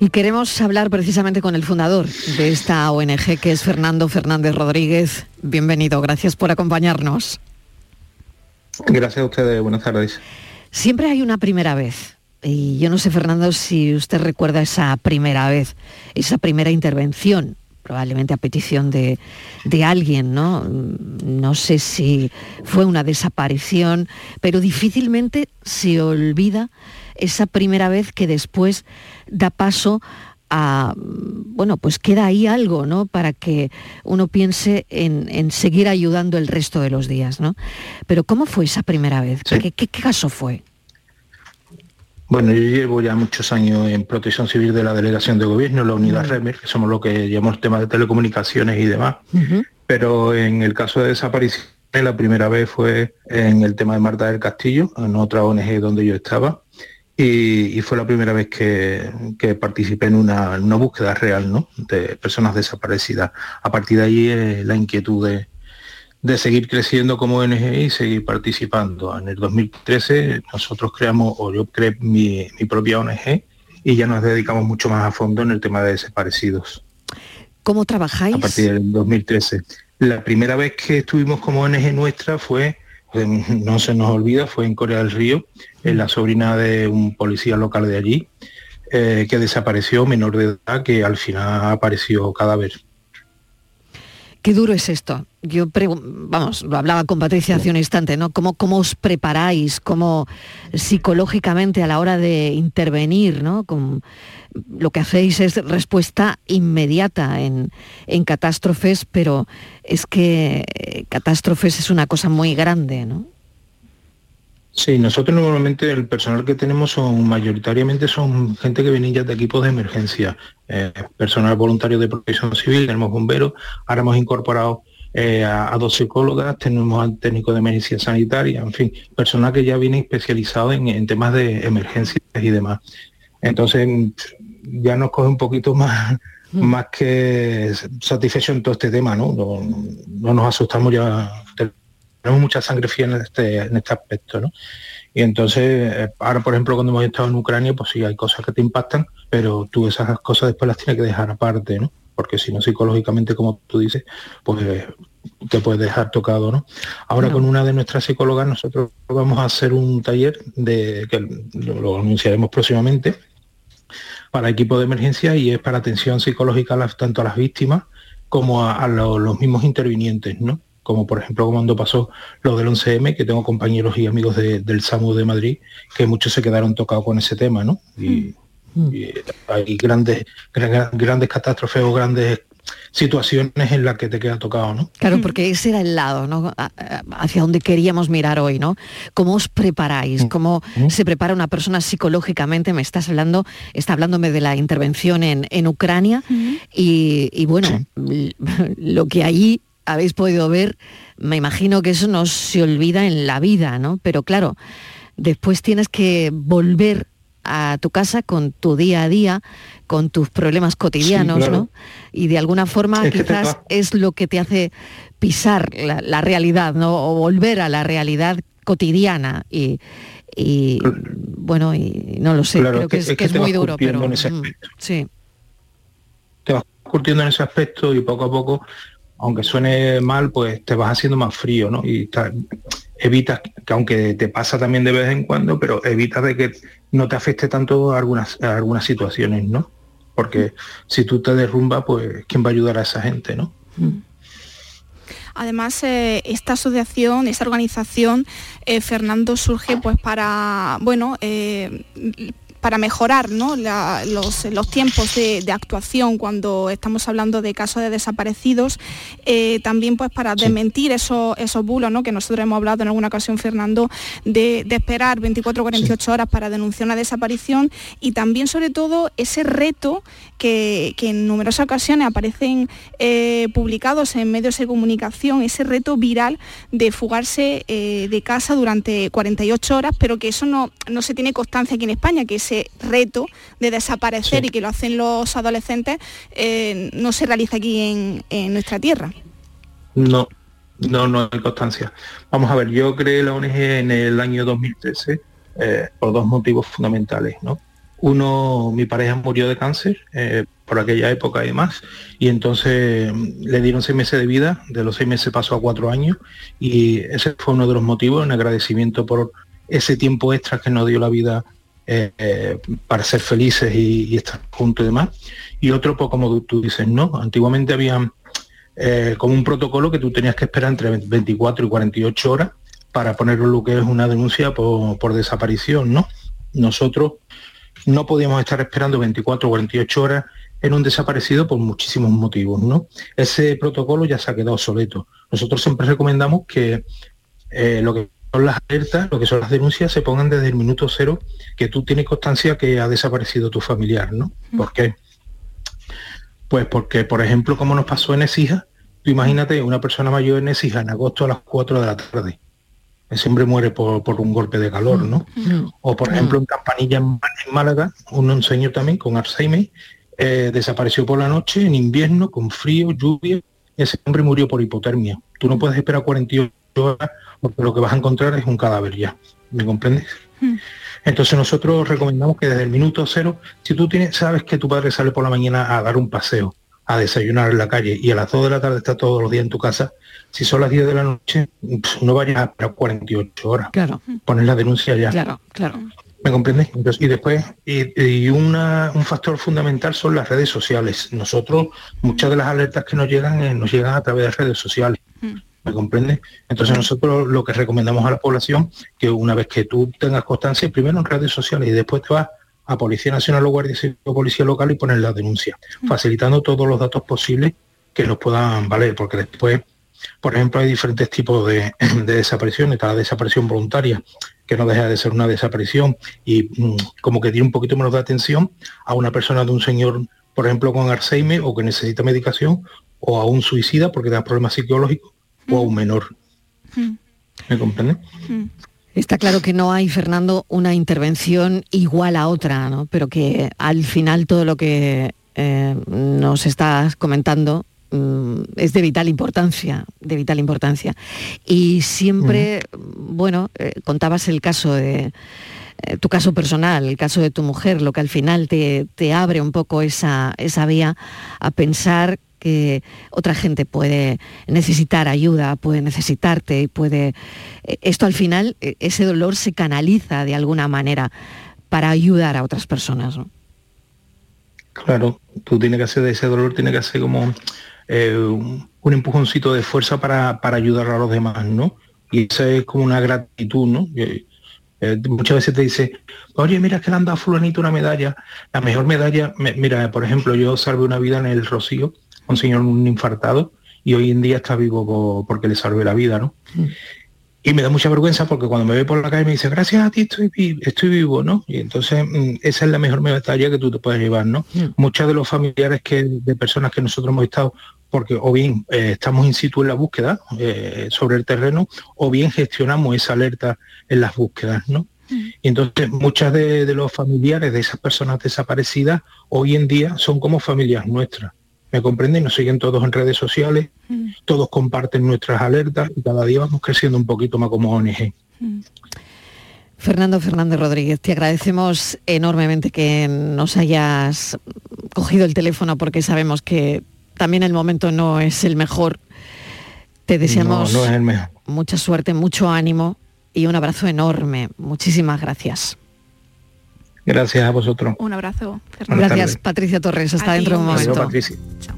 Y queremos hablar precisamente con el fundador de esta ONG, que es Fernando Fernández Rodríguez. Bienvenido, gracias por acompañarnos. Gracias a ustedes, buenas tardes. Siempre hay una primera vez Y yo no sé, Fernando, si usted recuerda esa primera vez, esa primera intervención, probablemente a petición de, de alguien, ¿no? No sé si fue una desaparición, pero difícilmente se olvida esa primera vez que después da paso a, bueno, pues queda ahí algo, ¿no? Para que uno piense en, en seguir ayudando el resto de los días, ¿no? Pero ¿cómo fue esa primera vez? ¿Qué, qué- qué caso fue? Bueno, yo llevo ya muchos años en protección civil de la delegación de gobierno, la unidad. REMER, que somos lo que llamamos temas de telecomunicaciones y demás. Pero en el caso de desaparición, la primera vez fue en el tema de Marta del Castillo, en otra ONG donde yo estaba, y, y fue la primera vez que, que participé en una, en una búsqueda real ¿no? de personas desaparecidas. A partir de ahí eh, la inquietud de, de seguir creciendo como ONG y seguir participando. En el 2013 nosotros creamos, o yo creé mi, mi propia ONG y ya nos dedicamos mucho más a fondo en el tema de desaparecidos ¿Cómo trabajáis? a partir del 2013. La primera vez que estuvimos como ONG nuestra fue, eh, no se nos olvida, fue en Corea del Río, en la sobrina de un policía local de allí, eh, que desapareció menor de edad, que al final apareció cadáver. Qué duro es esto. Yo, vamos, lo hablaba con Patricia hace un instante, ¿no? ¿Cómo, os preparáis, cómo psicológicamente a la hora de intervenir, ¿no? Lo que hacéis es respuesta inmediata en, en catástrofes, pero es que eh, catástrofes es una cosa muy grande, ¿no? Sí, nosotros normalmente el personal que tenemos son mayoritariamente son gente que viene ya de equipos de emergencia, eh, personal voluntario de protección civil, tenemos bomberos, ahora hemos incorporado eh, a, a dos psicólogas, tenemos al técnico de emergencia sanitaria, en fin, personal que ya viene especializado en, en temas de emergencias y demás. Entonces ya nos coge un poquito más más que satisfecho en todo este tema, ¿no? No, no nos asustamos ya, tenemos mucha sangre fría en este, en este aspecto, ¿no? Y entonces, eh, ahora por ejemplo cuando hemos estado en Ucrania, pues sí hay cosas que te impactan, pero tú esas cosas después las tienes que dejar aparte, ¿no? Porque si no psicológicamente, como tú dices, pues te puedes dejar tocado, ¿no? Ahora con una de nuestras psicólogas nosotros vamos a hacer un taller de que lo, lo anunciaremos próximamente para equipo de emergencia y es para atención psicológica tanto a las víctimas como a, a lo- los mismos intervinientes, ¿no? Como por ejemplo cuando pasó lo del 11M, que tengo compañeros y amigos de- del SAMU de Madrid, que muchos se quedaron tocados con ese tema, ¿no? Y, y hay grandes, gran- grandes catástrofes o grandes situaciones en las que te queda tocado, ¿no? Claro, porque ese era el lado, ¿no? Hacia donde queríamos mirar hoy, ¿no? ¿Cómo os preparáis? ¿Cómo se prepara una persona psicológicamente? Me estás hablando, está hablándome de la intervención en, en Ucrania y, y bueno, *laughs* lo que allí habéis podido ver, me imagino que eso no se olvida en la vida, ¿no? Pero claro, después tienes que volver a tu casa con tu día a día, con tus problemas cotidianos, claro. ¿no? Y de alguna forma Es que te quizás es lo que te hace pisar la, la realidad, ¿no? O volver a la realidad cotidiana y, y, bueno, y no lo sé, Claro, creo que, es, es que que es te muy duro, pero mm, sí. te vas curtiendo en ese aspecto y poco a poco, aunque suene mal, pues te vas haciendo más frío, ¿no? Y ta- evitas, que aunque te pasa también de vez en cuando, pero evitas de que no te afecte tanto a algunas, algunas situaciones, ¿no? Porque si tú te derrumbas, pues ¿quién va a ayudar a esa gente, no? Además, eh, esta asociación, esta organización, eh, Fernando, surge pues para, bueno, eh, para mejorar ¿no? la- los, los tiempos de, de actuación cuando estamos hablando de casos de desaparecidos, eh, también pues para desmentir esos, esos bulos ¿no? que nosotros hemos hablado en alguna ocasión, Fernando, de, de esperar 24 o 48 horas para denunciar una desaparición y también sobre todo ese reto que, que en numerosas ocasiones aparecen eh, publicados en medios de comunicación, ese reto viral de fugarse eh, de casa durante 48 horas, pero que eso no, no se tiene constancia aquí en España, que ese reto de desaparecer y que lo hacen los adolescentes eh, no se realiza aquí en, en nuestra tierra. No, no, no hay constancia. Vamos a ver, yo creé la ONG en el año 2013 eh, por dos motivos fundamentales, ¿no? Uno, mi pareja murió de cáncer eh, por aquella época y demás, y entonces mm, le dieron seis meses de vida, de los seis meses pasó a cuatro años, y ese fue uno de los motivos, en agradecimiento por ese tiempo extra que nos dio la vida eh, eh, para ser felices y, estar juntos y demás. Y otro, pues como tú- dices, ¿no? Antiguamente había como un protocolo que tú tenías que esperar entre 24 y 48 horas para poner lo que es una denuncia por, por desaparición, ¿no? Nosotros no podíamos estar esperando 24 o 48 horas en un desaparecido por muchísimos motivos, ¿no? Ese protocolo ya se ha quedado obsoleto. Nosotros siempre recomendamos que eh, lo que son las alertas, lo que son las denuncias, se pongan desde el minuto cero que tú tienes constancia que ha desaparecido tu familiar, ¿no? ¿Por qué? Pues porque, por ejemplo, como nos pasó en Esija, tú imagínate una persona mayor en Esija en agosto a las 4 de la tarde. Hombre muere por, por un golpe de calor, ¿no? O por ejemplo en Campanilla, en Má- en Málaga, un, un señor también con Alzheimer, eh, desapareció por la noche, en invierno, con frío, lluvia, ese hombre murió por hipotermia. Tú no puedes esperar 48 horas porque lo que vas a encontrar es un cadáver ya. ¿Me comprendes? Entonces nosotros recomendamos que desde el minuto cero, si tú tienes, sabes que tu padre sale por la mañana a dar un paseo, a desayunar en la calle y a las 2 de la tarde está todos los días en tu casa, si son las 10 de la noche, no vayas a esperar 48 horas. Claro. Pones la denuncia ya. Claro, claro. ¿Me comprendes? Entonces, y después, y, y una- un factor fundamental son las redes sociales. Nosotros, muchas de las alertas que nos llegan, eh, nos llegan a través de redes sociales. ¿Me comprendes? Entonces nosotros lo que recomendamos a la población, que una vez que tú tengas constancia, primero en redes sociales y después te vas a Policía Nacional o Guardia Civil o Policía Local y pones la denuncia, facilitando todos los datos posibles que nos puedan valer, porque después, por ejemplo, hay diferentes tipos de, *clears throat* de desapariciones, está la desaparición voluntaria, que no deja de ser una desaparición y mm, como que tiene un poquito menos de atención a una persona de un señor, por ejemplo, con Alzheimer o que necesita medicación, o a un suicida porque da problemas psicológicos, o a un menor. ¿Me comprende? Está claro que no hay, Fernando, una intervención igual a otra, ¿no? pero que al final todo lo que eh, nos estás comentando mm, es de vital importancia, de vital importancia. Y siempre, bueno, eh, contabas el caso de eh, tu caso personal, el caso de tu mujer, lo que al final te, te abre un poco esa, esa vía a pensar que otra gente puede necesitar ayuda, puede necesitarte y puede... eh, Esto al final, eh, ese dolor se canaliza de alguna manera para ayudar a otras personas. ¿no? Claro, tú tienes que hacer de ese dolor, tienes que hacer como eh, un, empujoncito de fuerza para, para ayudar a los demás, ¿no? Y esa es como una gratitud, ¿no? Muchas veces te dice, oye, mira que le han dado a fulanito una medalla. La mejor medalla, me- mira, por ejemplo, yo salvé una vida en el Rocío, un señor un infartado, y hoy en día está vivo po- porque le salvé la vida, ¿no? Y me da mucha vergüenza porque cuando me ve por la calle me dice, gracias a ti estoy, vi- estoy vivo, ¿no? Y entonces mm, esa es la mejor medalla que tú te puedes llevar, ¿no? Muchos de los familiares que de personas que nosotros hemos estado, porque o bien eh, estamos in situ en la búsqueda eh, sobre el terreno, o bien gestionamos esa alerta en las búsquedas, ¿no? Y entonces muchas de, de los familiares de esas personas desaparecidas hoy en día son como familias nuestras. ¿Me comprenden? Nos siguen todos en redes sociales, todos comparten nuestras alertas y cada día vamos creciendo un poquito más como ONG. Fernando Fernández Rodríguez, te agradecemos enormemente que nos hayas cogido el teléfono porque sabemos que también el momento no es el mejor. Te deseamos No, no es el mejor. mucha suerte, mucho ánimo y un abrazo enorme. Muchísimas gracias. Gracias a vosotros. Un abrazo. Gracias. Patricia Torres. Hasta dentro de un momento. Adiós, Patricia. You